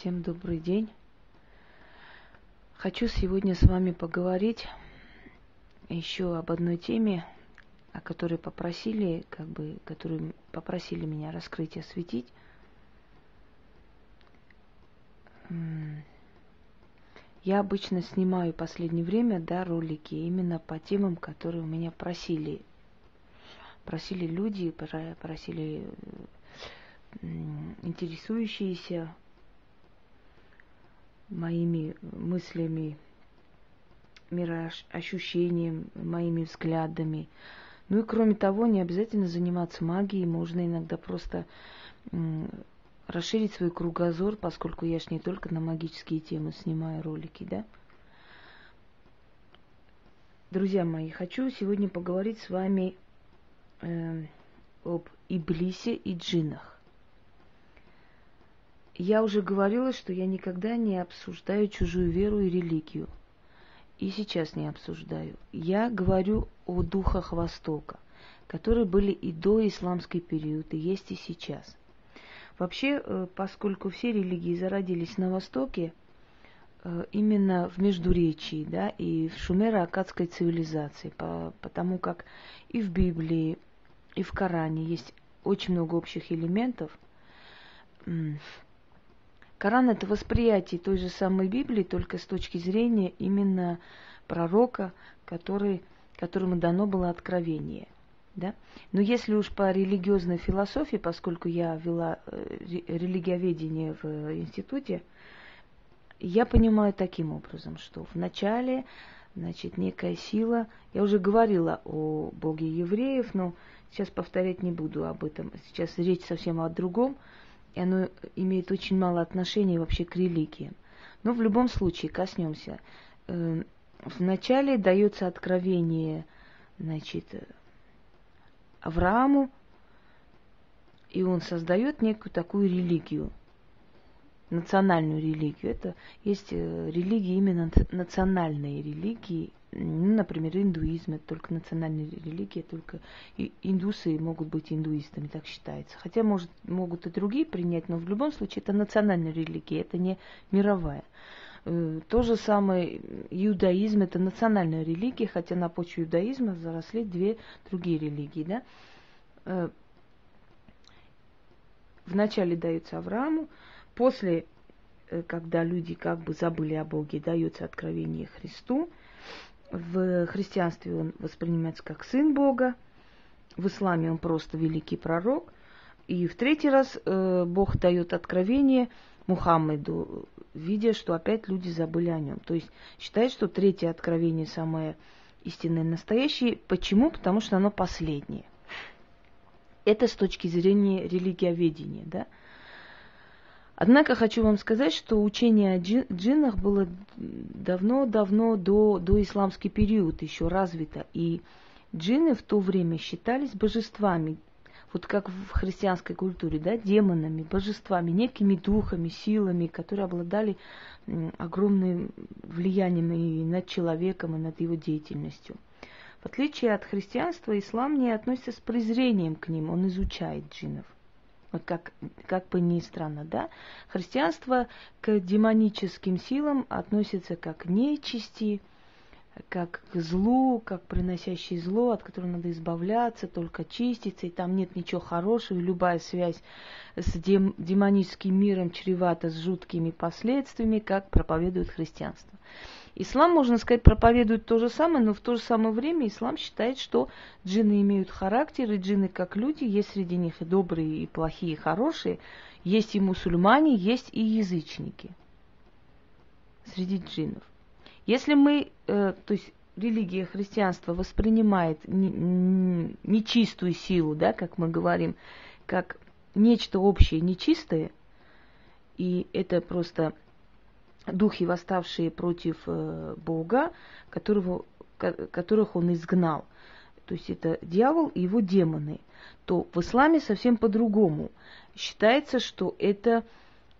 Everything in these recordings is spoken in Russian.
Всем добрый день. Хочу сегодня с вами поговорить еще об одной теме, о которой попросили, как бы, которую попросили меня раскрыть и осветить. Я обычно снимаю в последнее время, да, ролики именно по темам, которые у меня просили. Просили люди, просили интересующиеся моими мыслями, мироощущением, моими взглядами. Ну и кроме того, не обязательно заниматься магией, можно иногда просто расширить свой кругозор, поскольку я ж не только на магические темы снимаю ролики, да. Друзья мои, хочу сегодня поговорить с вами э, об Иблисе и джиннах. Я уже говорила, что я никогда не обсуждаю чужую веру и религию. И сейчас не обсуждаю. Я говорю о духах Востока, которые были и до исламский период, и есть и сейчас. Вообще, э, поскольку все религии зародились на Востоке, э, именно в Междуречии, да, и в шумеро-акадской цивилизации, потому как и в Библии, и в Коране есть очень много общих элементов, Коран это восприятие той же самой Библии, только с точки зрения именно пророка, который, которому дано было откровение. Да? Но если уж по религиозной философии, поскольку я вела э, религиоведение в институте, я понимаю таким образом, что в начале, значит, некая сила, я уже говорила о Боге евреев, но сейчас повторять не буду об этом. Сейчас речь совсем о другом – и оно имеет очень мало отношения вообще к религии. Но в любом случае коснемся. Э, вначале дается откровение, значит, Аврааму, и он создает некую такую религию, национальную религию. Это есть э, религии именно национальные религии, ну, например, индуизм это только национальная религия, только индусы могут быть индуистами, так считается. Хотя может, могут и другие принять, но в любом случае это национальная религия, это не мировая. Э, то же самое иудаизм это национальная религия, хотя на почве иудаизма заросли две другие религии. Да? Э, вначале дается Аврааму, после, э, когда люди как бы забыли о Боге, дается откровение Христу – в христианстве он воспринимается как сын Бога, в исламе он просто великий пророк. И в третий раз э, Бог дает откровение Мухаммеду, видя, что опять люди забыли о нем. То есть считает, что третье откровение самое истинное настоящее. Почему? Потому что оно последнее. Это с точки зрения религиоведения, да. Однако хочу вам сказать, что учение о джиннах было давно-давно до, до исламский период еще развито. И джинны в то время считались божествами, вот как в христианской культуре, да, демонами, божествами, некими духами, силами, которые обладали огромным влиянием и над человеком, и над его деятельностью. В отличие от христианства, ислам не относится с презрением к ним, он изучает джиннов. Вот как, как бы ни странно, да, христианство к демоническим силам относится как к нечисти, как к злу, как приносящий зло, от которого надо избавляться, только чиститься, и там нет ничего хорошего, и любая связь с дем, демоническим миром чревата с жуткими последствиями, как проповедует христианство. Ислам, можно сказать, проповедует то же самое, но в то же самое время ислам считает, что джинны имеют характер, и джинны как люди, есть среди них и добрые, и плохие, и хорошие, есть и мусульмане, есть и язычники среди джиннов. Если мы, э, то есть религия христианства воспринимает нечистую силу, да, как мы говорим, как нечто общее нечистое, и это просто духи, восставшие против э, Бога, которого, которых он изгнал. То есть это дьявол и его демоны. То в исламе совсем по-другому. Считается, что это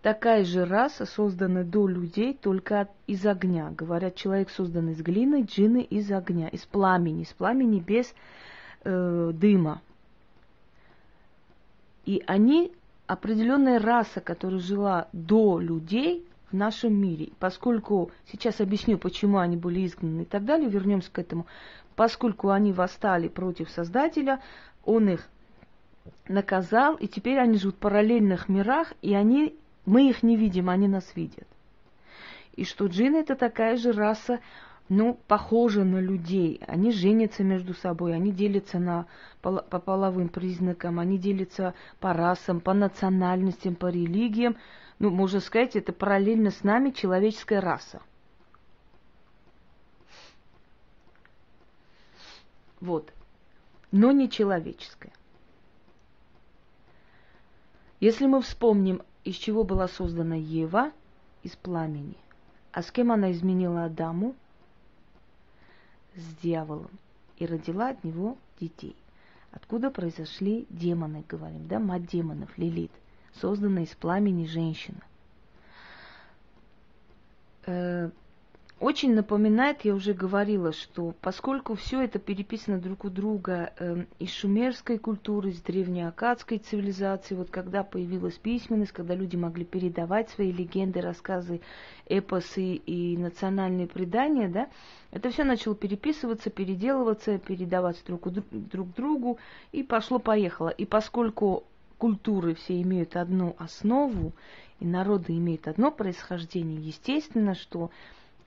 такая же раса, созданная до людей, только из огня. Говорят, человек создан из глины, джинны из огня, из пламени, из пламени без э, дыма. И они определенная раса, которая жила до людей в нашем мире. Поскольку, сейчас объясню, почему они были изгнаны и так далее, вернемся к этому. Поскольку они восстали против Создателя, он их наказал, и теперь они живут в параллельных мирах, и они, мы их не видим, они нас видят. И что джинны это такая же раса, ну, похожа на людей. Они женятся между собой, они делятся на, по, по половым признакам, они делятся по расам, по национальностям, по религиям. Ну, можно сказать, это параллельно с нами человеческая раса. Вот. Но не человеческая. Если мы вспомним, из чего была создана Ева, из пламени, а с кем она изменила Адаму? С дьяволом. И родила от него детей. Откуда произошли демоны, говорим, да, мать демонов, Лилит, созданная из пламени женщина. Э, очень напоминает, я уже говорила, что поскольку все это переписано друг у друга э, из шумерской культуры, из древнеакадской цивилизации, вот когда появилась письменность, когда люди могли передавать свои легенды, рассказы, эпосы и национальные предания, да, это все начало переписываться, переделываться, передаваться друг, друг другу, и пошло-поехало. И поскольку культуры все имеют одну основу, и народы имеют одно происхождение, естественно, что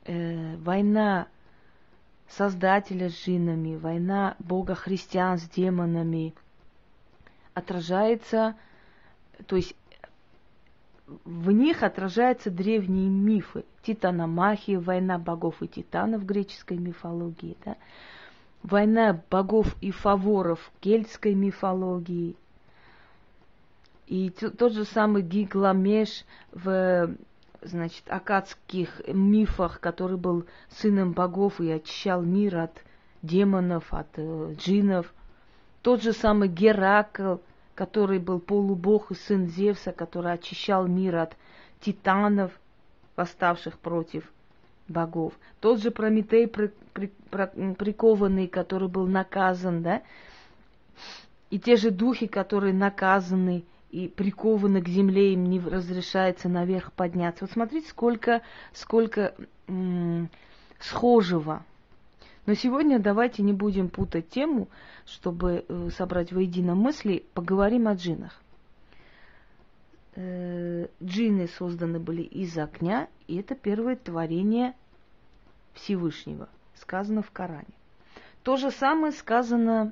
э, война Создателя с джиннами, война Бога христиан с демонами отражается, то есть в них отражаются древние мифы. Титаномахия, война богов и титанов в греческой мифологии, да? война богов и фаворов в кельтской мифологии, и тот же самый Гигламеш в значит, акадских мифах, который был сыном богов и очищал мир от демонов, от э, джинов. Тот же самый Геракл, который был полубог и сын Зевса, который очищал мир от титанов, восставших против богов. Тот же Прометей, при, при, при, прикованный, который был наказан, да, и те же духи, которые наказаны и прикованы к земле, им не разрешается наверх подняться. Вот смотрите, сколько, сколько м- схожего. Но сегодня давайте не будем путать тему, чтобы э, собрать воедино мысли, поговорим о джинах. Э, джины созданы были из огня, и это первое творение Всевышнего, сказано в Коране. То же самое сказано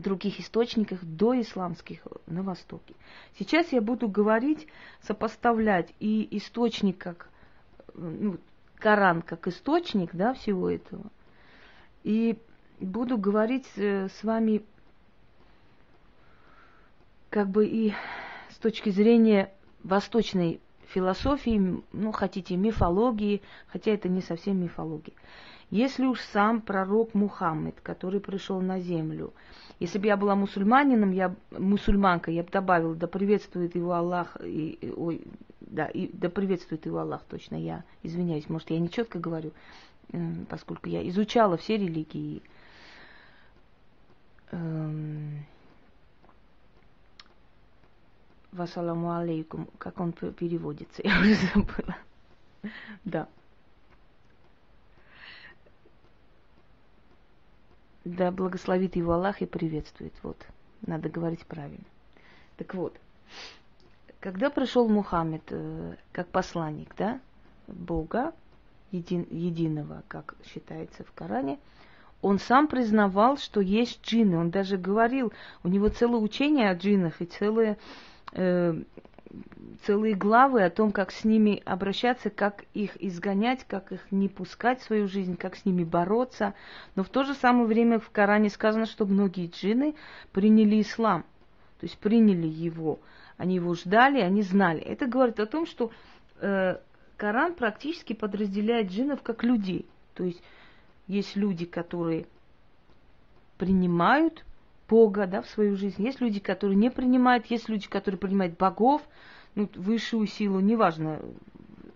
других источниках до исламских на Востоке. Сейчас я буду говорить, сопоставлять и источник как ну, Коран как источник да, всего этого, и буду говорить с вами как бы и с точки зрения восточной философии, ну, хотите, мифологии, хотя это не совсем мифология. Если уж сам пророк Мухаммед, который пришел на землю, если бы я была мусульманином, я мусульманкой, я бы добавила, да приветствует его Аллах, и, и, ой, да, и, да приветствует его Аллах, точно, я извиняюсь, может, я не четко говорю, поскольку я изучала все религии. Эм, Вассаламу алейкум, как он переводится, я уже забыла. Да. Да благословит его Аллах и приветствует. Вот, надо говорить правильно. Так вот, когда пришел Мухаммед э, как посланник, да, Бога, един, единого, как считается в Коране, он сам признавал, что есть джинны. Он даже говорил, у него целое учение о джиннах и целое э, целые главы о том, как с ними обращаться, как их изгонять, как их не пускать в свою жизнь, как с ними бороться. Но в то же самое время в Коране сказано, что многие джинны приняли ислам, то есть приняли его. Они его ждали, они знали. Это говорит о том, что э, Коран практически подразделяет джиннов как людей. То есть есть люди, которые принимают Бога да, в свою жизнь. Есть люди, которые не принимают, есть люди, которые принимают богов, ну, высшую силу, неважно.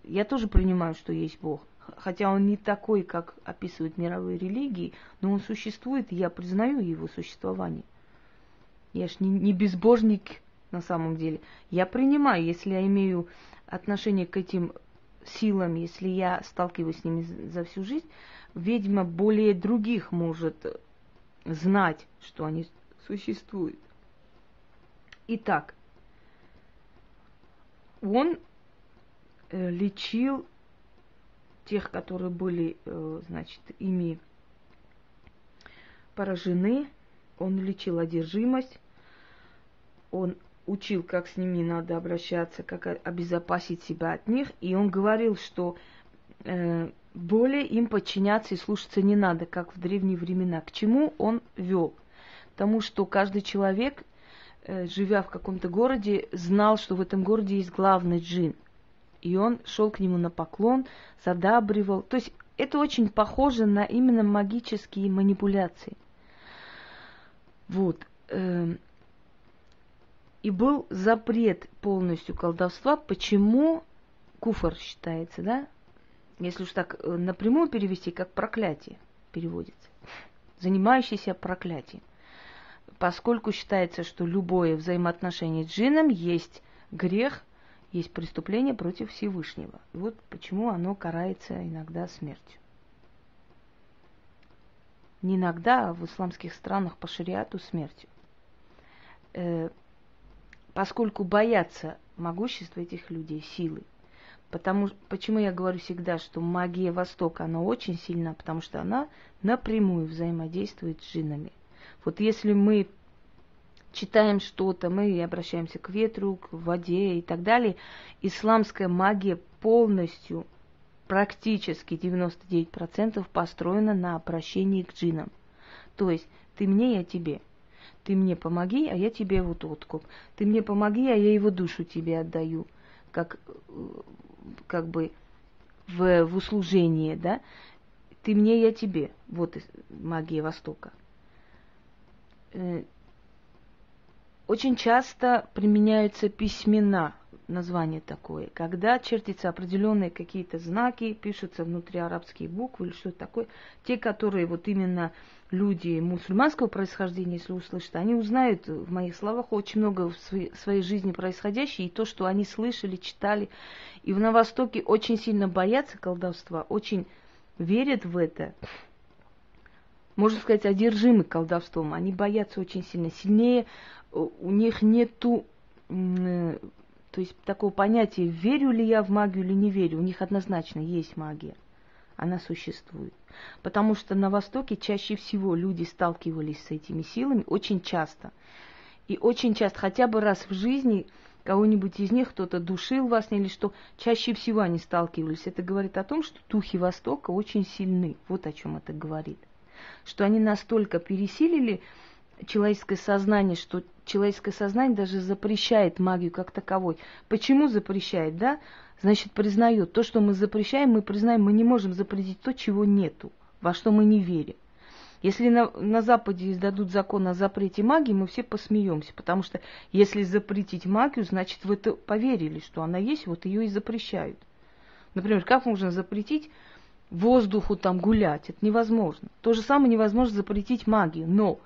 Я тоже принимаю, что есть Бог. Хотя он не такой, как описывают мировые религии, но он существует, и я признаю его существование. Я ж не, не безбожник на самом деле. Я принимаю, если я имею отношение к этим силам, если я сталкиваюсь с ними за всю жизнь, ведьма более других может знать, что они существуют. Итак, он э, лечил тех, которые были, э, значит, ими поражены, он лечил одержимость, он учил, как с ними надо обращаться, как обезопасить себя от них, и он говорил, что э, более им подчиняться и слушаться не надо, как в древние времена. К чему он вел? Потому что каждый человек, э, живя в каком-то городе, знал, что в этом городе есть главный джин. И он шел к нему на поклон, задабривал. То есть это очень похоже на именно магические манипуляции. Вот. Эм, и был запрет полностью колдовства. Почему куфар считается, да? Если уж так э, напрямую перевести, как проклятие переводится. Занимающийся проклятием. Поскольку считается, что любое взаимоотношение с джином есть грех, есть преступление против Всевышнего. Вот почему оно карается иногда смертью не иногда, а в исламских странах по шариату смертью. Э, поскольку боятся могущества этих людей, силы. Потому, почему я говорю всегда, что магия Востока, она очень сильна, потому что она напрямую взаимодействует с джиннами. Вот если мы читаем что-то, мы обращаемся к ветру, к воде и так далее, исламская магия полностью практически 99% построена на обращении к джинам. То есть ты мне, я тебе. Ты мне помоги, а я тебе вот откуп. Ты мне помоги, а я его душу тебе отдаю. Как, как бы в, в услужение, да? Ты мне, я тебе. Вот магия Востока. Э, очень часто применяются письмена – название такое. Когда чертятся определенные какие-то знаки, пишутся внутри арабские буквы или что-то такое, те, которые вот именно люди мусульманского происхождения, если услышат, они узнают в моих словах очень много в своей, своей жизни происходящего, и то, что они слышали, читали. И в на Востоке очень сильно боятся колдовства, очень верят в это. Можно сказать, одержимы колдовством. Они боятся очень сильно. Сильнее у них нету то есть такого понятия, верю ли я в магию или не верю, у них однозначно есть магия. Она существует. Потому что на Востоке чаще всего люди сталкивались с этими силами очень часто. И очень часто, хотя бы раз в жизни, кого-нибудь из них кто-то душил вас или что, чаще всего они сталкивались. Это говорит о том, что духи Востока очень сильны. Вот о чем это говорит. Что они настолько пересилили человеческое сознание, что человеческое сознание даже запрещает магию как таковой. Почему запрещает, да? Значит, признает. То, что мы запрещаем, мы признаем, мы не можем запретить то, чего нету, во что мы не верим. Если на, на Западе издадут закон о запрете магии, мы все посмеемся, потому что если запретить магию, значит, вы поверили, что она есть, вот ее и запрещают. Например, как можно запретить воздуху там гулять? Это невозможно. То же самое невозможно запретить магию, но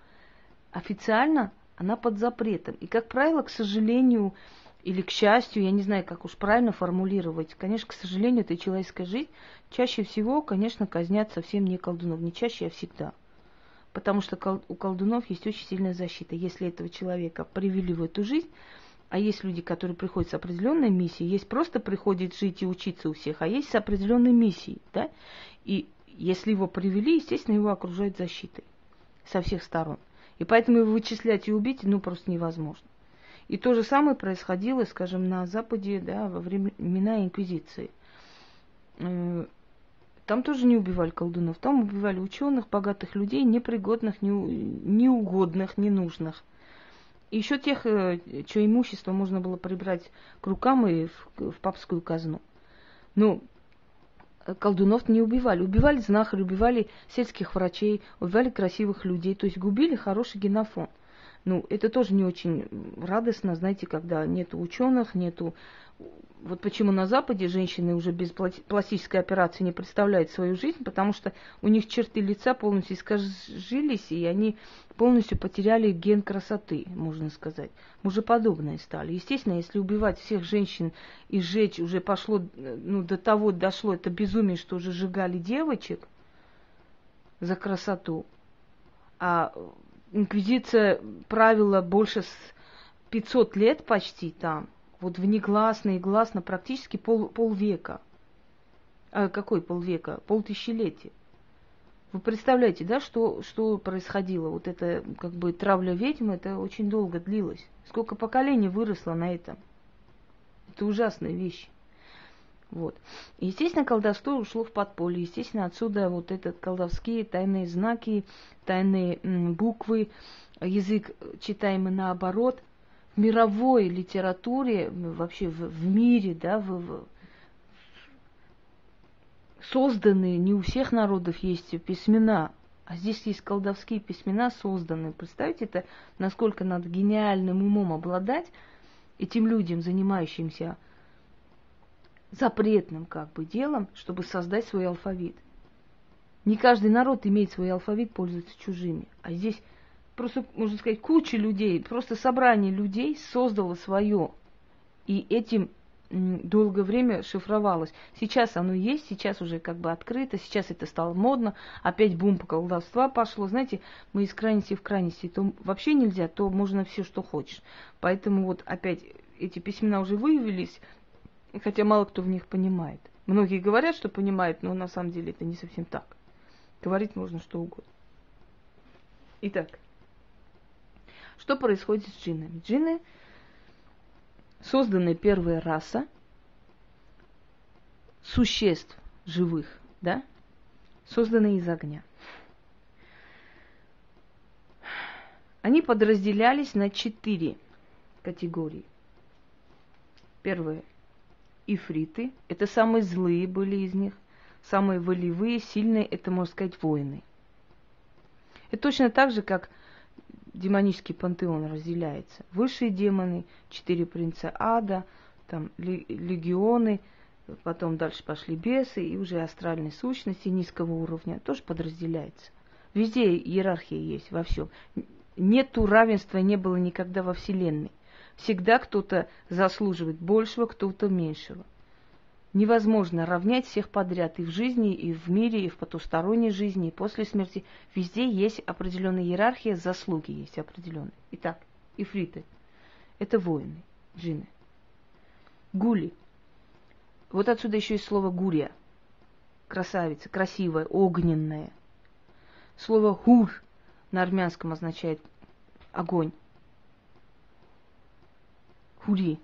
официально она под запретом. И, как правило, к сожалению, или к счастью, я не знаю, как уж правильно формулировать, конечно, к сожалению, это человеческая жизнь, чаще всего, конечно, казнят совсем не колдунов, не чаще, а всегда. Потому что у колдунов есть очень сильная защита. Если этого человека привели в эту жизнь, а есть люди, которые приходят с определенной миссией, есть просто приходит жить и учиться у всех, а есть с определенной миссией, да, и если его привели, естественно, его окружают защитой со всех сторон. И поэтому его вычислять и убить, ну, просто невозможно. И то же самое происходило, скажем, на Западе, да, во времена Инквизиции. Э, там тоже не убивали колдунов, там убивали ученых, богатых людей, непригодных, неугодных, ненужных. Еще тех, э, чье имущество можно было прибрать к рукам и в, в папскую казну. Ну, колдунов не убивали. Убивали знахарей, убивали сельских врачей, убивали красивых людей. То есть губили хороший генофон. Ну, это тоже не очень радостно, знаете, когда нету ученых, нету... Вот почему на Западе женщины уже без пластической операции не представляют свою жизнь, потому что у них черты лица полностью искажились, и они полностью потеряли ген красоты, можно сказать. Мужеподобные стали. Естественно, если убивать всех женщин и сжечь, уже пошло, ну, до того дошло это безумие, что уже сжигали девочек за красоту, а инквизиция правила больше с 500 лет почти там, вот внегласно и гласно практически пол, полвека. А какой полвека? Полтысячелетия. Вы представляете, да, что, что происходило? Вот это, как бы, травля ведьм, это очень долго длилось. Сколько поколений выросло на этом. Это ужасная вещь. Вот. Естественно, колдовство ушло в подполье. Естественно, отсюда вот этот колдовские тайные знаки, тайные буквы, язык читаемый наоборот. В мировой литературе, вообще в, в мире, да, в, в, созданные, не у всех народов есть письмена, а здесь есть колдовские письмена созданные. Представьте, это насколько надо гениальным умом обладать этим людям, занимающимся запретным как бы делом, чтобы создать свой алфавит. Не каждый народ имеет свой алфавит, пользуется чужими. А здесь просто, можно сказать, куча людей, просто собрание людей создало свое. И этим долгое время шифровалось. Сейчас оно есть, сейчас уже как бы открыто, сейчас это стало модно, опять бум колдовства пошло. Знаете, мы из крайности в крайности, то вообще нельзя, то можно все, что хочешь. Поэтому вот опять эти письмена уже выявились, хотя мало кто в них понимает. Многие говорят, что понимают, но на самом деле это не совсем так. Говорить можно что угодно. Итак, что происходит с джиннами? Джинны созданная первая раса существ живых, да, созданные из огня. Они подразделялись на четыре категории. Первое ифриты. Это самые злые были из них. Самые волевые, сильные, это, можно сказать, воины. Это точно так же, как демонический пантеон разделяется. Высшие демоны, четыре принца ада, там легионы, потом дальше пошли бесы, и уже астральные сущности низкого уровня тоже подразделяется. Везде иерархия есть, во всем. Нету равенства, не было никогда во Вселенной. Всегда кто-то заслуживает большего, кто-то меньшего. Невозможно равнять всех подряд и в жизни, и в мире, и в потусторонней жизни, и после смерти. Везде есть определенная иерархия, заслуги есть определенные. Итак, ифриты – это воины, джинны. Гули. Вот отсюда еще есть слово гурия. Красавица, красивая, огненная. Слово хур на армянском означает огонь хури.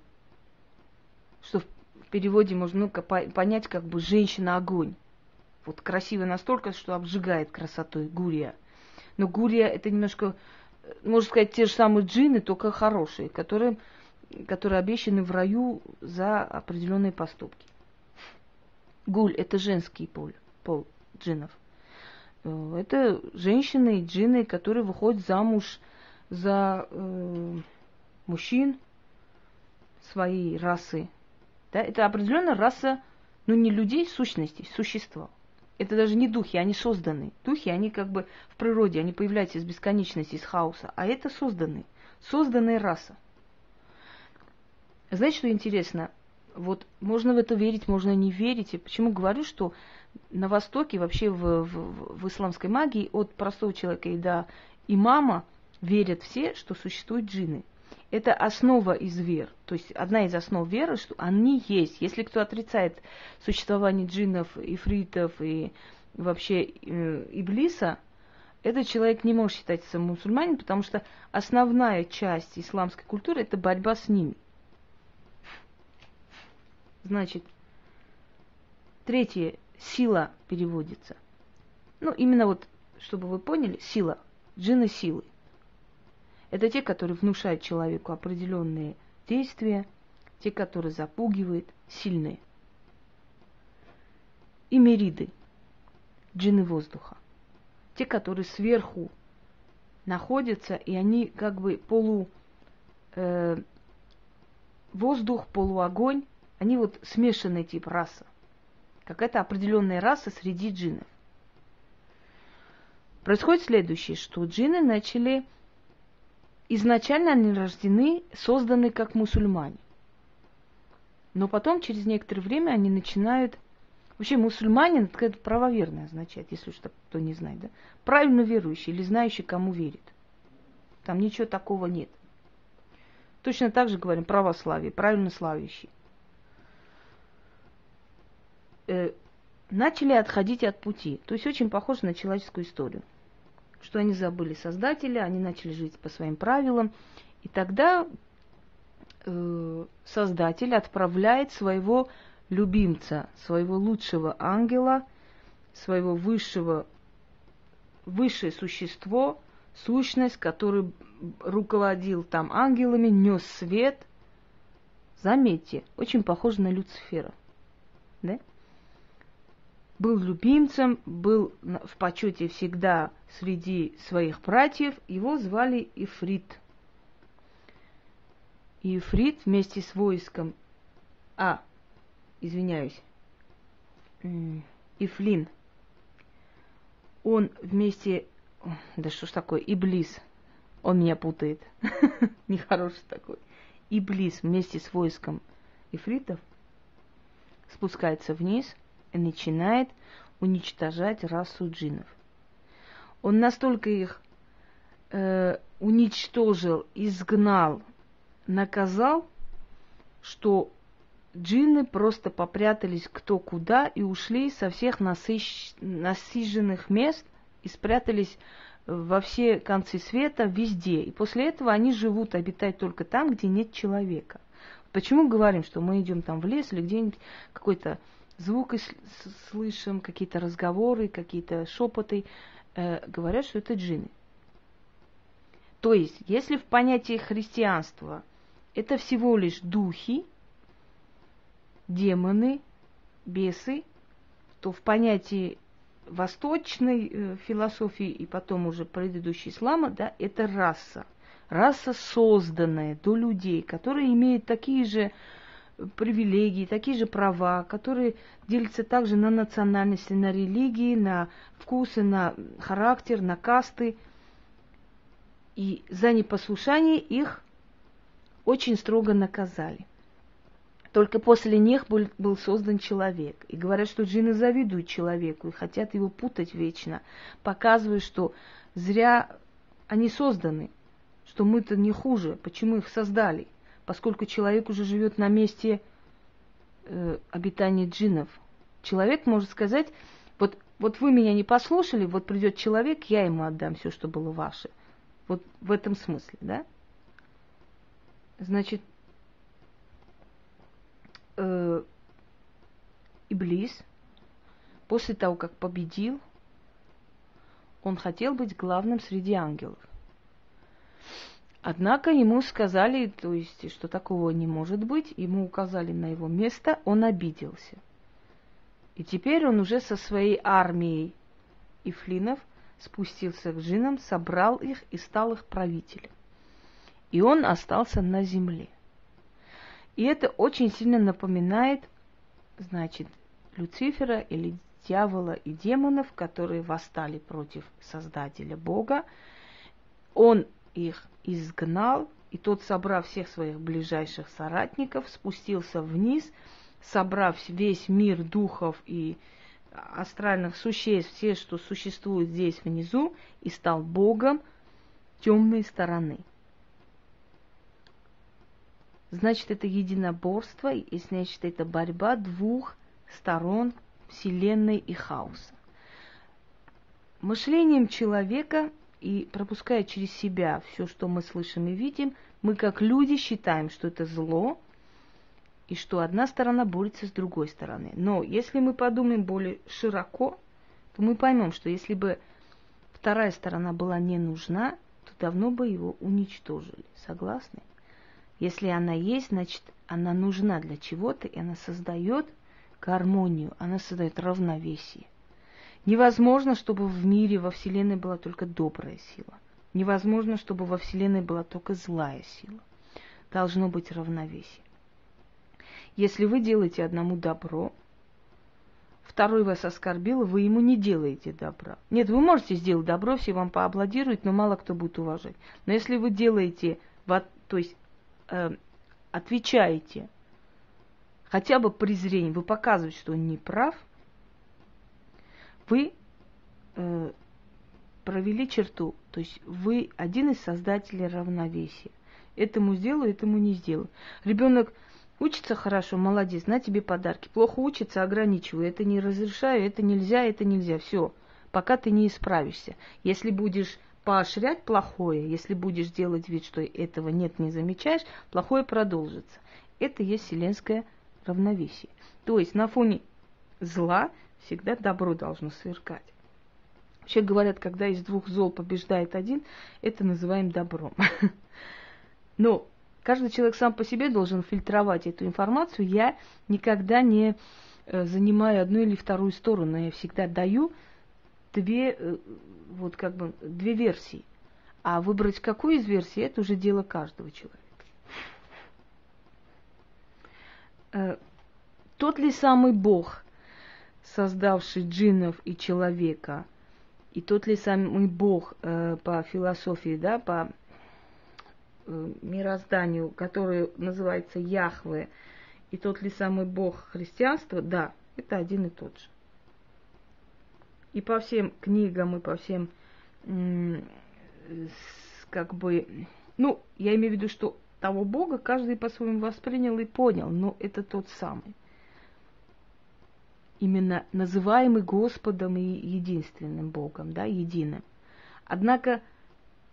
Что в переводе можно ну, понять как бы женщина-огонь. Вот красивая настолько, что обжигает красотой гурия. Но гурия это немножко, можно сказать, те же самые джины, только хорошие, которые, которые обещаны в раю за определенные поступки. Гуль – это женский пол, пол джинов. Э, это женщины и джины, которые выходят замуж за э, мужчин, своей расы. Да? Это определенная раса, ну не людей, сущностей, существа. Это даже не духи, они созданы. Духи, они как бы в природе, они появляются из бесконечности, из хаоса. А это созданы, созданная раса. Знаете, что интересно? Вот можно в это верить, можно не верить. И почему говорю, что на Востоке, вообще в, в, в исламской магии, от простого человека и до имама верят все, что существуют джинны это основа из вер. То есть одна из основ веры, что они есть. Если кто отрицает существование джиннов, ифритов и вообще э, иблиса, этот человек не может считаться мусульманином, потому что основная часть исламской культуры – это борьба с ними. Значит, третье – сила переводится. Ну, именно вот, чтобы вы поняли, сила. Джинны силы. Это те, которые внушают человеку определенные действия, те, которые запугивают, сильные. И мериды, джины воздуха. Те, которые сверху находятся, и они как бы полу э, воздух, полуогонь, они вот смешанный тип раса. Какая-то определенная раса среди джиннов. Происходит следующее, что джинны начали... Изначально они рождены, созданы как мусульмане. Но потом, через некоторое время, они начинают... Вообще, мусульманин, это правоверный означает, если что кто не знает, да? Правильно верующий или знающий, кому верит. Там ничего такого нет. Точно так же говорим православие, правильно славящий. Э, начали отходить от пути. То есть очень похоже на человеческую историю. Что они забыли Создателя, они начали жить по своим правилам. И тогда э, Создатель отправляет своего любимца, своего лучшего ангела, своего высшего, высшее существо сущность, который руководил там ангелами, нес свет. Заметьте, очень похоже на Люцифера. Да? Был любимцем, был в почете всегда среди своих братьев. Его звали Ифрит. И Ифрит вместе с войском... А, извиняюсь. Ифлин. Он вместе да что ж такое, Иблис. Он меня путает. Нехороший такой. Иблис вместе с войском ифритов спускается вниз начинает уничтожать расу джинов. Он настолько их э, уничтожил, изгнал, наказал, что джинны просто попрятались кто куда и ушли со всех насыщ... насиженных мест и спрятались во все концы света, везде. И после этого они живут, обитают только там, где нет человека. Почему говорим, что мы идем там в лес или где-нибудь какой-то звук слышим, какие-то разговоры, какие-то шепоты, э, говорят, что это джинны. То есть, если в понятии христианства это всего лишь духи, демоны, бесы, то в понятии восточной э, философии и потом уже предыдущей ислама, да, это раса. Раса, созданная до людей, которые имеют такие же привилегии, такие же права, которые делятся также на национальности, на религии, на вкусы, на характер, на касты. И за непослушание их очень строго наказали. Только после них был, был создан человек. И говорят, что джинны завидуют человеку и хотят его путать вечно, показывая, что зря они созданы, что мы-то не хуже, почему их создали, поскольку человек уже живет на месте э, обитания джиннов. Человек может сказать, вот, вот вы меня не послушали, вот придет человек, я ему отдам все, что было ваше. Вот в этом смысле, да? Значит, э, Иблис, после того, как победил, он хотел быть главным среди ангелов. Однако ему сказали, то есть, что такого не может быть, ему указали на его место, он обиделся. И теперь он уже со своей армией ифлинов спустился к джинам, собрал их и стал их правителем. И он остался на земле. И это очень сильно напоминает, значит, Люцифера или дьявола и демонов, которые восстали против Создателя Бога. Он их изгнал, и тот, собрав всех своих ближайших соратников, спустился вниз, собрав весь мир духов и астральных существ, все, что существует здесь внизу, и стал Богом темной стороны – значит это единоборство, и значит это борьба двух сторон Вселенной и хаоса. Мышлением человека и пропуская через себя все, что мы слышим и видим, мы как люди считаем, что это зло, и что одна сторона борется с другой стороны. Но если мы подумаем более широко, то мы поймем, что если бы вторая сторона была не нужна, то давно бы его уничтожили. Согласны? Если она есть, значит, она нужна для чего-то, и она создает гармонию, она создает равновесие. Невозможно, чтобы в мире, во Вселенной была только добрая сила. Невозможно, чтобы во Вселенной была только злая сила. Должно быть равновесие. Если вы делаете одному добро, второй вас оскорбил, вы ему не делаете добра. Нет, вы можете сделать добро, все вам поаплодируют, но мало кто будет уважать. Но если вы делаете, то есть э, отвечаете хотя бы презрение, вы показываете, что он не прав, вы э, провели черту. То есть вы один из создателей равновесия. Этому сделаю, этому не сделаю. Ребенок учится хорошо, молодец, на тебе подарки. Плохо учится, ограничиваю. Это не разрешаю, это нельзя, это нельзя. Все, пока ты не исправишься. Если будешь поощрять плохое, если будешь делать вид, что этого нет, не замечаешь, плохое продолжится. Это есть вселенское равновесие. То есть на фоне зла всегда добро должно сверкать. Вообще говорят, когда из двух зол побеждает один, это называем добром. Но каждый человек сам по себе должен фильтровать эту информацию. Я никогда не э, занимаю одну или вторую сторону. Я всегда даю две, э, вот как бы, две версии. А выбрать какую из версий, это уже дело каждого человека. Э, тот ли самый Бог, создавший джиннов и человека, и тот ли самый Бог э, по философии, да, по э, мирозданию, который называется Яхве, и тот ли самый Бог христианства, да, это один и тот же. И по всем книгам, и по всем, как бы, ну, я имею в виду, что того Бога каждый по-своему воспринял и понял, но это тот самый. Именно называемый Господом и единственным Богом, да, единым. Однако,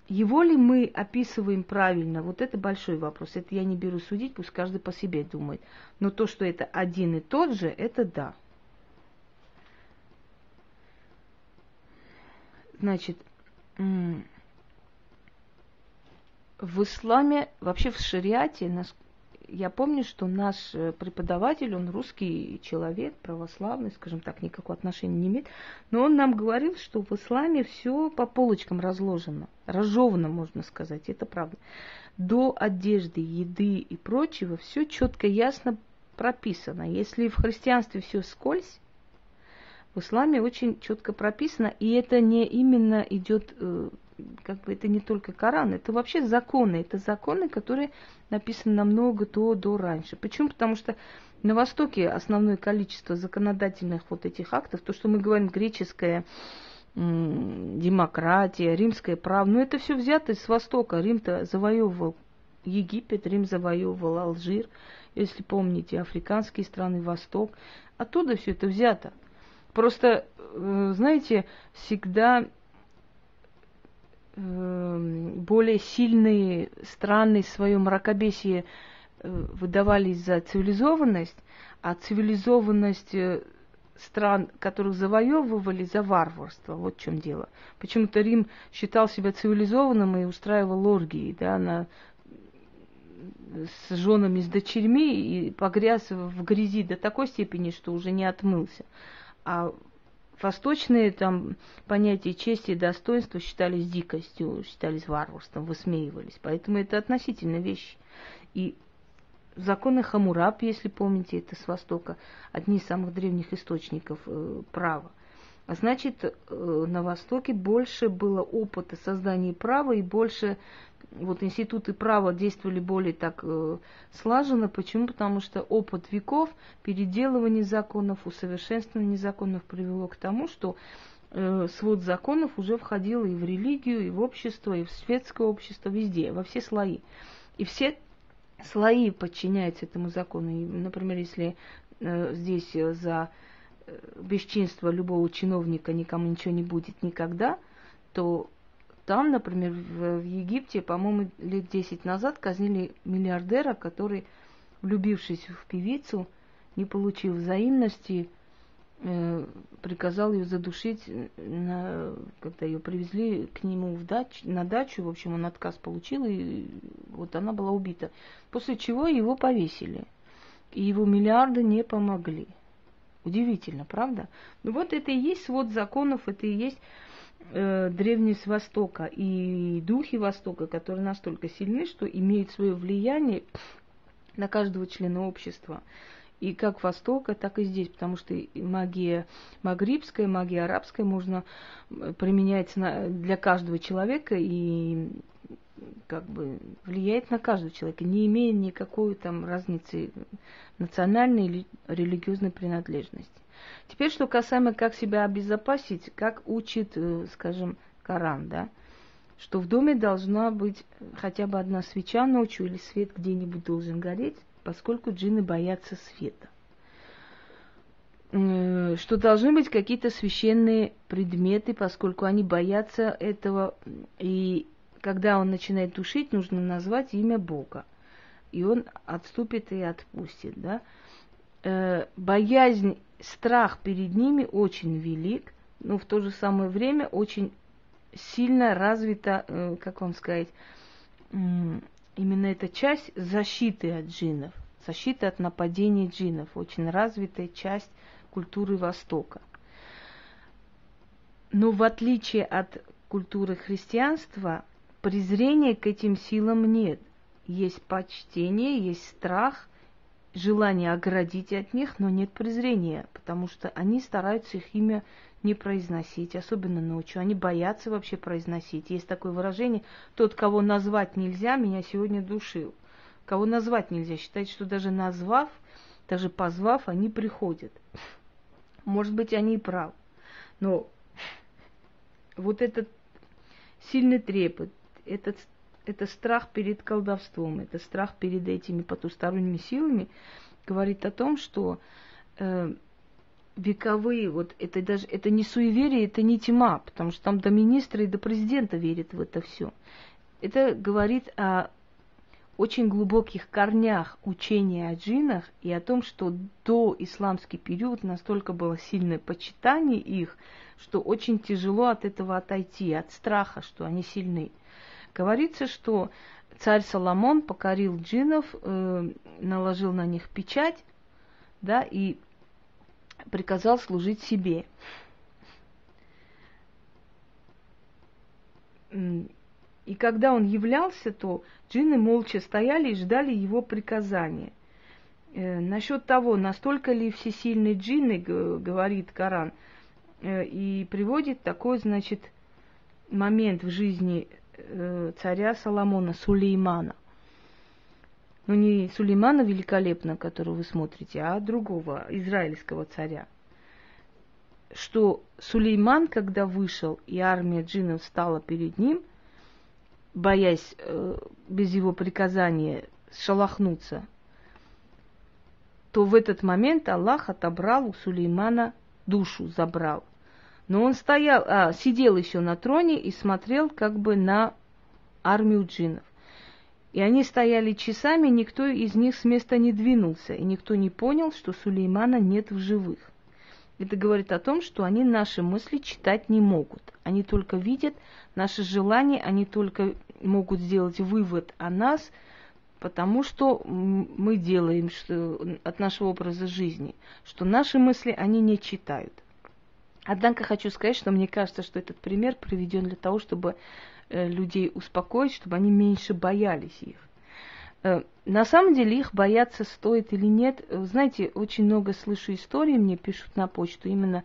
его ли мы описываем правильно, вот это большой вопрос. Это я не беру судить, пусть каждый по себе думает. Но то, что это один и тот же, это да. Значит, в исламе, вообще в шариате, я помню, что наш э, преподаватель, он русский человек, православный, скажем так, никакого отношения не имеет, но он нам говорил, что в исламе все по полочкам разложено, разжевано, можно сказать, это правда. До одежды, еды и прочего все четко, ясно прописано. Если в христианстве все скользь, в исламе очень четко прописано, и это не именно идет э, как бы это не только Коран, это вообще законы. Это законы, которые написаны намного до, до раньше. Почему? Потому что на Востоке основное количество законодательных вот этих актов, то, что мы говорим греческая демократия, римское право, но это все взято с Востока. Рим-то завоевывал Египет, Рим завоевывал Алжир, если помните, африканские страны, Восток. Оттуда все это взято. Просто, э, знаете, всегда более сильные страны в своем мракобесии э, выдавались за цивилизованность, а цивилизованность э, стран, которых завоевывали, за варварство. Вот в чем дело. Почему-то Рим считал себя цивилизованным и устраивал оргии, да, на с женами, с дочерьми и погряз в грязи до такой степени, что уже не отмылся. А Восточные там понятия чести и достоинства считались дикостью, считались варварством, высмеивались. Поэтому это относительно вещи. И законы Хамураб, если помните, это с Востока, одни из самых древних источников э, права. А значит, э, на Востоке больше было опыта создания права и больше вот институты права действовали более так э, слаженно. Почему? Потому что опыт веков переделывания законов, усовершенствования законов привело к тому, что э, свод законов уже входил и в религию, и в общество, и в светское общество, везде, во все слои. И все слои подчиняются этому закону. И, например, если э, здесь за э, бесчинство любого чиновника никому ничего не будет никогда, то там, например, в, в Египте, по-моему, лет 10 назад казнили миллиардера, который, влюбившись в певицу, не получив взаимности, э, приказал ее задушить, на, когда ее привезли к нему в дач, на дачу, в общем, он отказ получил, и вот она была убита. После чего его повесили, и его миллиарды не помогли. Удивительно, правда? Ну вот это и есть свод законов, это и есть э, древние с Востока и духи Востока, которые настолько сильны, что имеют свое влияние на каждого члена общества. И как Востока, так и здесь, потому что магия магрибская, магия арабская можно э, применять на, для каждого человека и как бы влияет на каждого человека, не имея никакой там разницы национальной или религиозной принадлежности. Теперь, что касаемо, как себя обезопасить, как учит, э, скажем, Коран, да, что в доме должна быть хотя бы одна свеча ночью или свет где-нибудь должен гореть, поскольку джинны боятся света. Э, что должны быть какие-то священные предметы, поскольку они боятся этого. И когда он начинает тушить, нужно назвать имя Бога. И он отступит и отпустит. Да? Э, боязнь, страх перед ними очень велик, но в то же самое время очень сильно развита, э, как вам сказать, именно эта часть защиты от джиннов, защиты от нападений джиннов, очень развитая часть культуры Востока. Но в отличие от культуры христианства, презрения к этим силам нет. Есть почтение, есть страх, желание оградить от них, но нет презрения, потому что они стараются их имя не произносить, особенно ночью. Они боятся вообще произносить. Есть такое выражение, тот, кого назвать нельзя, меня сегодня душил. Кого назвать нельзя, считать, что даже назвав, даже позвав, они приходят. Может быть, они и правы. Но вот этот сильный трепет, этот, это страх перед колдовством, это страх перед этими потусторонними силами говорит о том, что э, вековые, вот это даже, это не суеверие, это не тьма, потому что там до министра и до президента верят в это все. Это говорит о очень глубоких корнях учения о джинах и о том, что до исламский период настолько было сильное почитание их, что очень тяжело от этого отойти, от страха, что они сильны. Говорится, что царь Соломон покорил джинов, э, наложил на них печать, да, и приказал служить себе. И когда он являлся, то джинны молча стояли и ждали его приказания. Э, насчет того, настолько ли всесильный джинны, говорит Коран, э, и приводит такой, значит, момент в жизни э, царя Соломона, Сулеймана. Ну, не Сулеймана великолепно, которого вы смотрите, а другого, израильского царя. Что Сулейман, когда вышел, и армия джиннов стала перед ним – боясь э, без его приказания шалахнуться, то в этот момент Аллах отобрал у Сулеймана душу, забрал. Но он стоял, а, сидел еще на троне и смотрел как бы на армию джиннов. И они стояли часами, никто из них с места не двинулся, и никто не понял, что Сулеймана нет в живых. Это говорит о том, что они наши мысли читать не могут. Они только видят наши желания, они только могут сделать вывод о нас, потому что мы делаем что, от нашего образа жизни, что наши мысли они не читают. Однако хочу сказать, что мне кажется, что этот пример приведен для того, чтобы э, людей успокоить, чтобы они меньше боялись их. Э, на самом деле их бояться стоит или нет. Знаете, очень много слышу историй, мне пишут на почту. Именно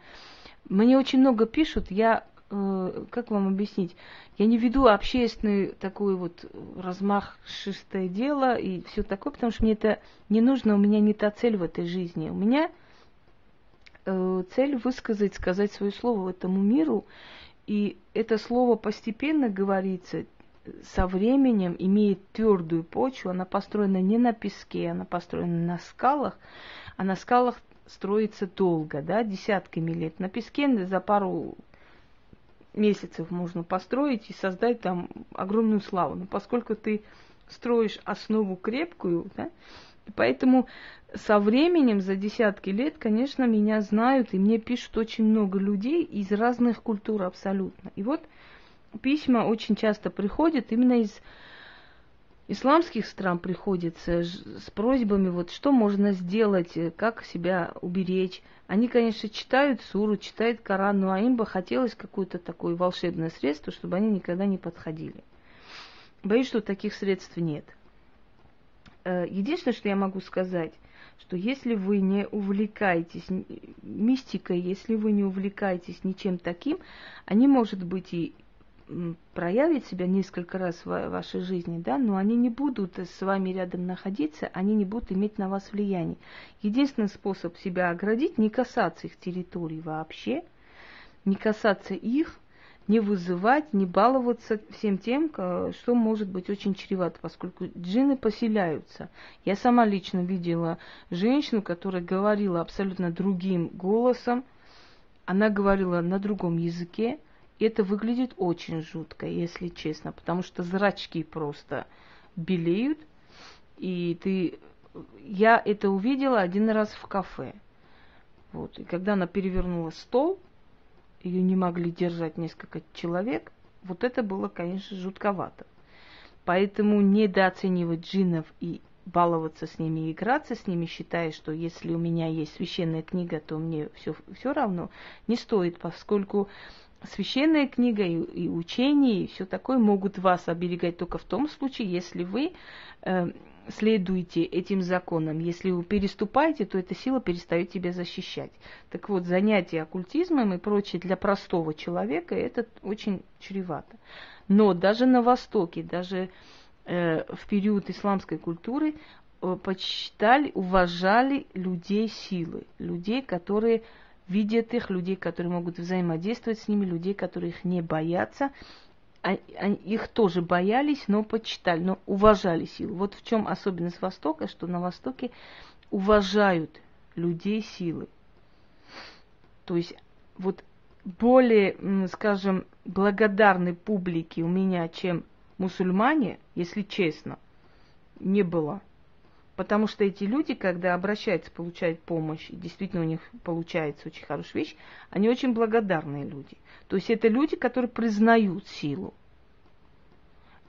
мне очень много пишут, я Э, как вам объяснить, я не веду общественный такой вот размах шестое дело и все такое, потому что мне это не нужно, у меня не та цель в этой жизни. У меня э, цель высказать, сказать свое слово этому миру, и это слово постепенно говорится, со временем имеет твердую почву, она построена не на песке, она построена на скалах, а на скалах строится долго, да, десятками лет. На песке за пару месяцев можно построить и создать там огромную славу. Но поскольку ты строишь основу крепкую, да, поэтому со временем, за десятки лет, конечно, меня знают, и мне пишут очень много людей из разных культур абсолютно. И вот письма очень часто приходят именно из исламских стран приходится с просьбами, вот что можно сделать, э, как себя уберечь. Они, конечно, читают суру, читают Коран, но им бы хотелось какое-то такое волшебное средство, чтобы они никогда не подходили. Боюсь, что таких средств нет. Э, единственное, что я могу сказать, что если вы не увлекаетесь мистикой, если вы не увлекаетесь ничем таким, они, может быть, и проявить себя несколько раз в вашей жизни, да, но они не будут с вами рядом находиться, они не будут иметь на вас влияние. Единственный способ себя оградить, не касаться их территории вообще, не касаться их, не вызывать, не баловаться всем тем, что может быть очень чревато, поскольку джинны поселяются. Я сама лично видела женщину, которая говорила абсолютно другим голосом, она говорила на другом языке, и это выглядит очень жутко, если честно, потому что зрачки просто белеют, и ты... Я это увидела один раз в кафе. Вот. И когда она перевернула стол, ее не могли держать несколько человек, вот это было, конечно, жутковато. Поэтому недооценивать джиннов и баловаться с ними, играться с ними, считая, что если у меня есть священная книга, то мне все, все равно, не стоит, поскольку священная книга и, и учение, и все такое могут вас оберегать только в том случае, если вы э, следуете этим законам. Если вы переступаете, то эта сила перестает тебя защищать. Так вот, занятие оккультизмом и прочее для простого человека это очень чревато. Но даже на Востоке, даже э, в период исламской культуры э, почитали, уважали людей силы, людей, которые видят их, людей, которые могут взаимодействовать с ними, людей, которые их не боятся. А, а, их тоже боялись, но почитали, но уважали силу. Вот в чем особенность Востока, что на Востоке уважают людей силы. То есть вот более, скажем, благодарной публики у меня, чем мусульмане, если честно, не было. Потому что эти люди, когда обращаются, получают помощь, и действительно у них получается очень хорошая вещь, они очень благодарные люди. То есть это люди, которые признают силу.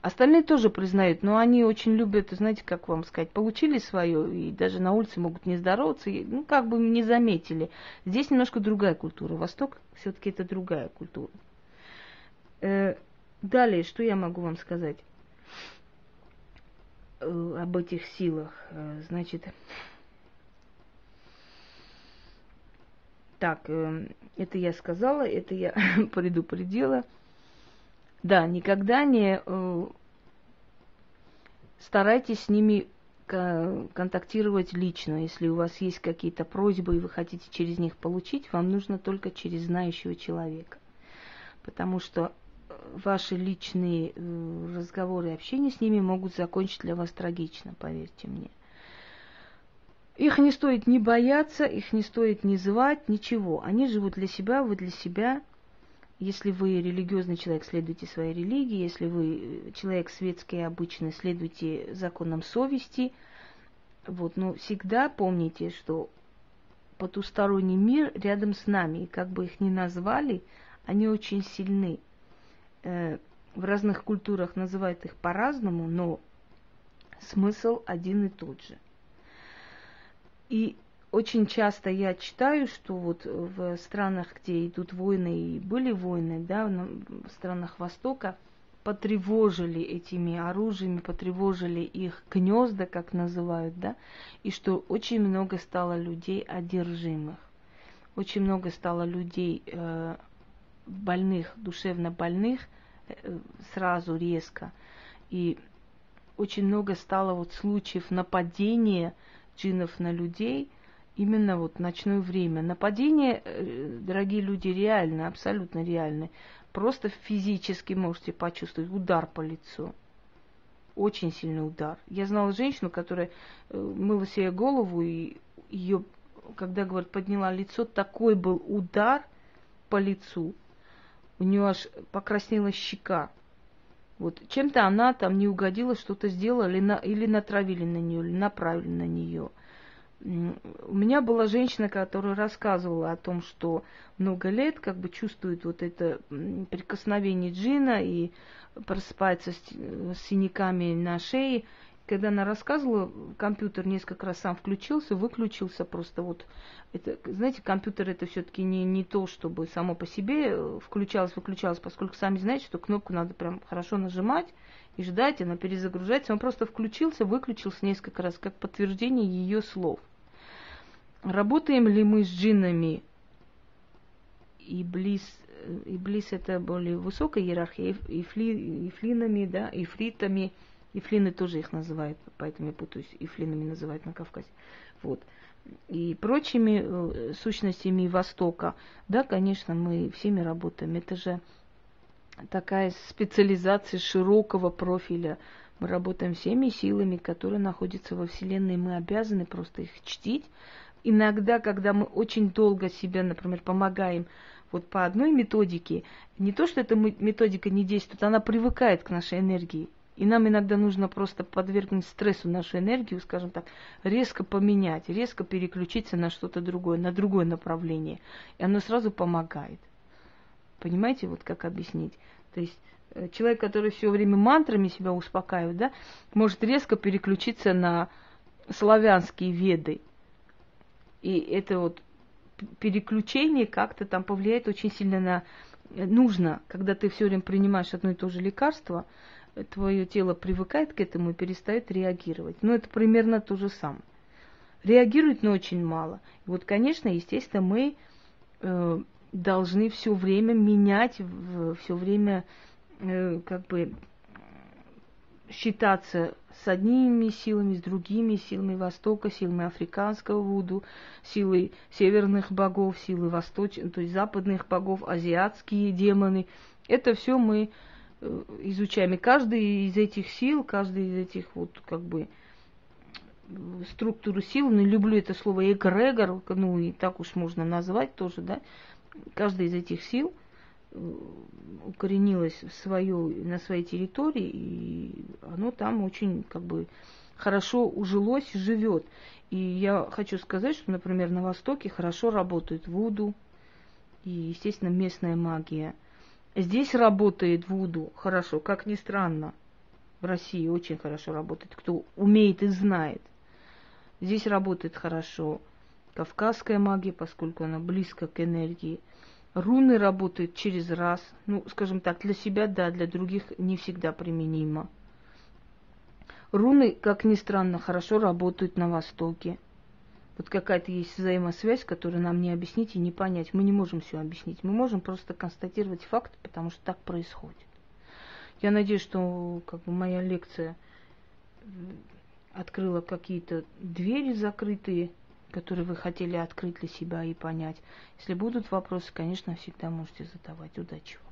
Остальные тоже признают, но они очень любят, знаете, как вам сказать, получили свое, и даже на улице могут не здороваться, и, ну, как бы не заметили. Здесь немножко другая культура. Восток все-таки это другая культура. Э, далее, что я могу вам сказать? Э, об этих силах. Э, значит, так, э, это я сказала, это я предупредила. Да, никогда не старайтесь с ними контактировать лично. Если у вас есть какие-то просьбы и вы хотите через них получить, вам нужно только через знающего человека. Потому что ваши личные э, разговоры и общение с ними могут закончить для вас трагично, поверьте мне. Их не стоит не бояться, их не стоит не звать, ничего. Они живут для себя, вы для себя. Если вы религиозный человек, следуйте своей религии. Если вы э, человек светский и обычный, следуйте законам совести. Вот, но всегда помните, что потусторонний мир рядом с нами. И как бы их ни назвали, они очень сильны в разных культурах называют их по-разному, но смысл один и тот же. И очень часто я читаю, что вот в странах, где идут войны и были войны, да, в странах Востока, потревожили этими оружиями, потревожили их гнезда, как называют, да, и что очень много стало людей одержимых, очень много стало людей э, больных, душевно больных э, сразу резко. И очень много стало вот случаев нападения джинов на людей именно вот в ночное время. Нападение, э, дорогие люди, реально, абсолютно реальны. Просто физически можете почувствовать удар по лицу. Очень сильный удар. Я знала женщину, которая э, мыла себе голову, и ее, когда, говорит, подняла лицо, такой был удар по лицу у нее аж покраснела щека. Вот чем-то она там не угодила, что-то сделала, или, на, или натравили на нее, или направили на нее. У меня была женщина, которая рассказывала о том, что много лет как бы чувствует вот это прикосновение джина и просыпается с, с синяками на шее. Когда она рассказывала, компьютер несколько раз сам включился, выключился просто вот. Это, знаете, компьютер это все-таки не, не то, чтобы само по себе включалось, выключалось, поскольку сами знаете, что кнопку надо прям хорошо нажимать и ждать, она перезагружается. Он просто включился, выключился несколько раз, как подтверждение ее слов. Работаем ли мы с джиннами и близ, и близ это более высокая иерархия, и фли, и флинами, да, и фритами, и флины тоже их называют, поэтому я путаюсь, и флинами называют на Кавказе. Вот. И прочими э, сущностями Востока, да, конечно, мы всеми работаем. Это же такая специализация широкого профиля. Мы работаем всеми силами, которые находятся во Вселенной. Мы обязаны просто их чтить, иногда, когда мы очень долго себя, например, помогаем вот по одной методике, не то, что эта методика не действует, она привыкает к нашей энергии. И нам иногда нужно просто подвергнуть стрессу нашу энергию, скажем так, резко поменять, резко переключиться на что-то другое, на другое направление. И оно сразу помогает. Понимаете, вот как объяснить? То есть э, человек, который все время мантрами себя успокаивает, да, может резко переключиться на славянские веды. И это вот переключение как-то там повлияет очень сильно на... Э, нужно, когда ты все время принимаешь одно и то же лекарство, твое тело привыкает к этому и перестает реагировать. Но это примерно то же самое. Реагирует, но очень мало. И вот, конечно, естественно, мы э, должны все время менять, все время э, как бы считаться с одними силами, с другими силами Востока, силами африканского вуду, силой северных богов, силой восточных, то есть западных богов, азиатские демоны. Это все мы изучаем. И каждый из этих сил, каждый из этих вот как бы структуру сил, ну, люблю это слово эгрегор, ну, и так уж можно назвать тоже, да, каждый из этих сил – укоренилось в свою, на своей территории, и оно там очень как бы хорошо ужилось, живет. И я хочу сказать, что, например, на Востоке хорошо работает Вуду и, естественно, местная магия. Здесь работает Вуду хорошо, как ни странно. В России очень хорошо работает, кто умеет и знает. Здесь работает хорошо кавказская магия, поскольку она близко к энергии. Руны работают через раз. Ну, скажем так, для себя, да, для других не всегда применимо. Руны, как ни странно, хорошо работают на Востоке. Вот какая-то есть взаимосвязь, которую нам не объяснить и не понять. Мы не можем все объяснить. Мы можем просто констатировать факт, потому что так происходит. Я надеюсь, что как бы, моя лекция открыла какие-то двери закрытые которые вы хотели открыть для себя и понять. Если будут вопросы, конечно, всегда можете задавать. Удачи вам!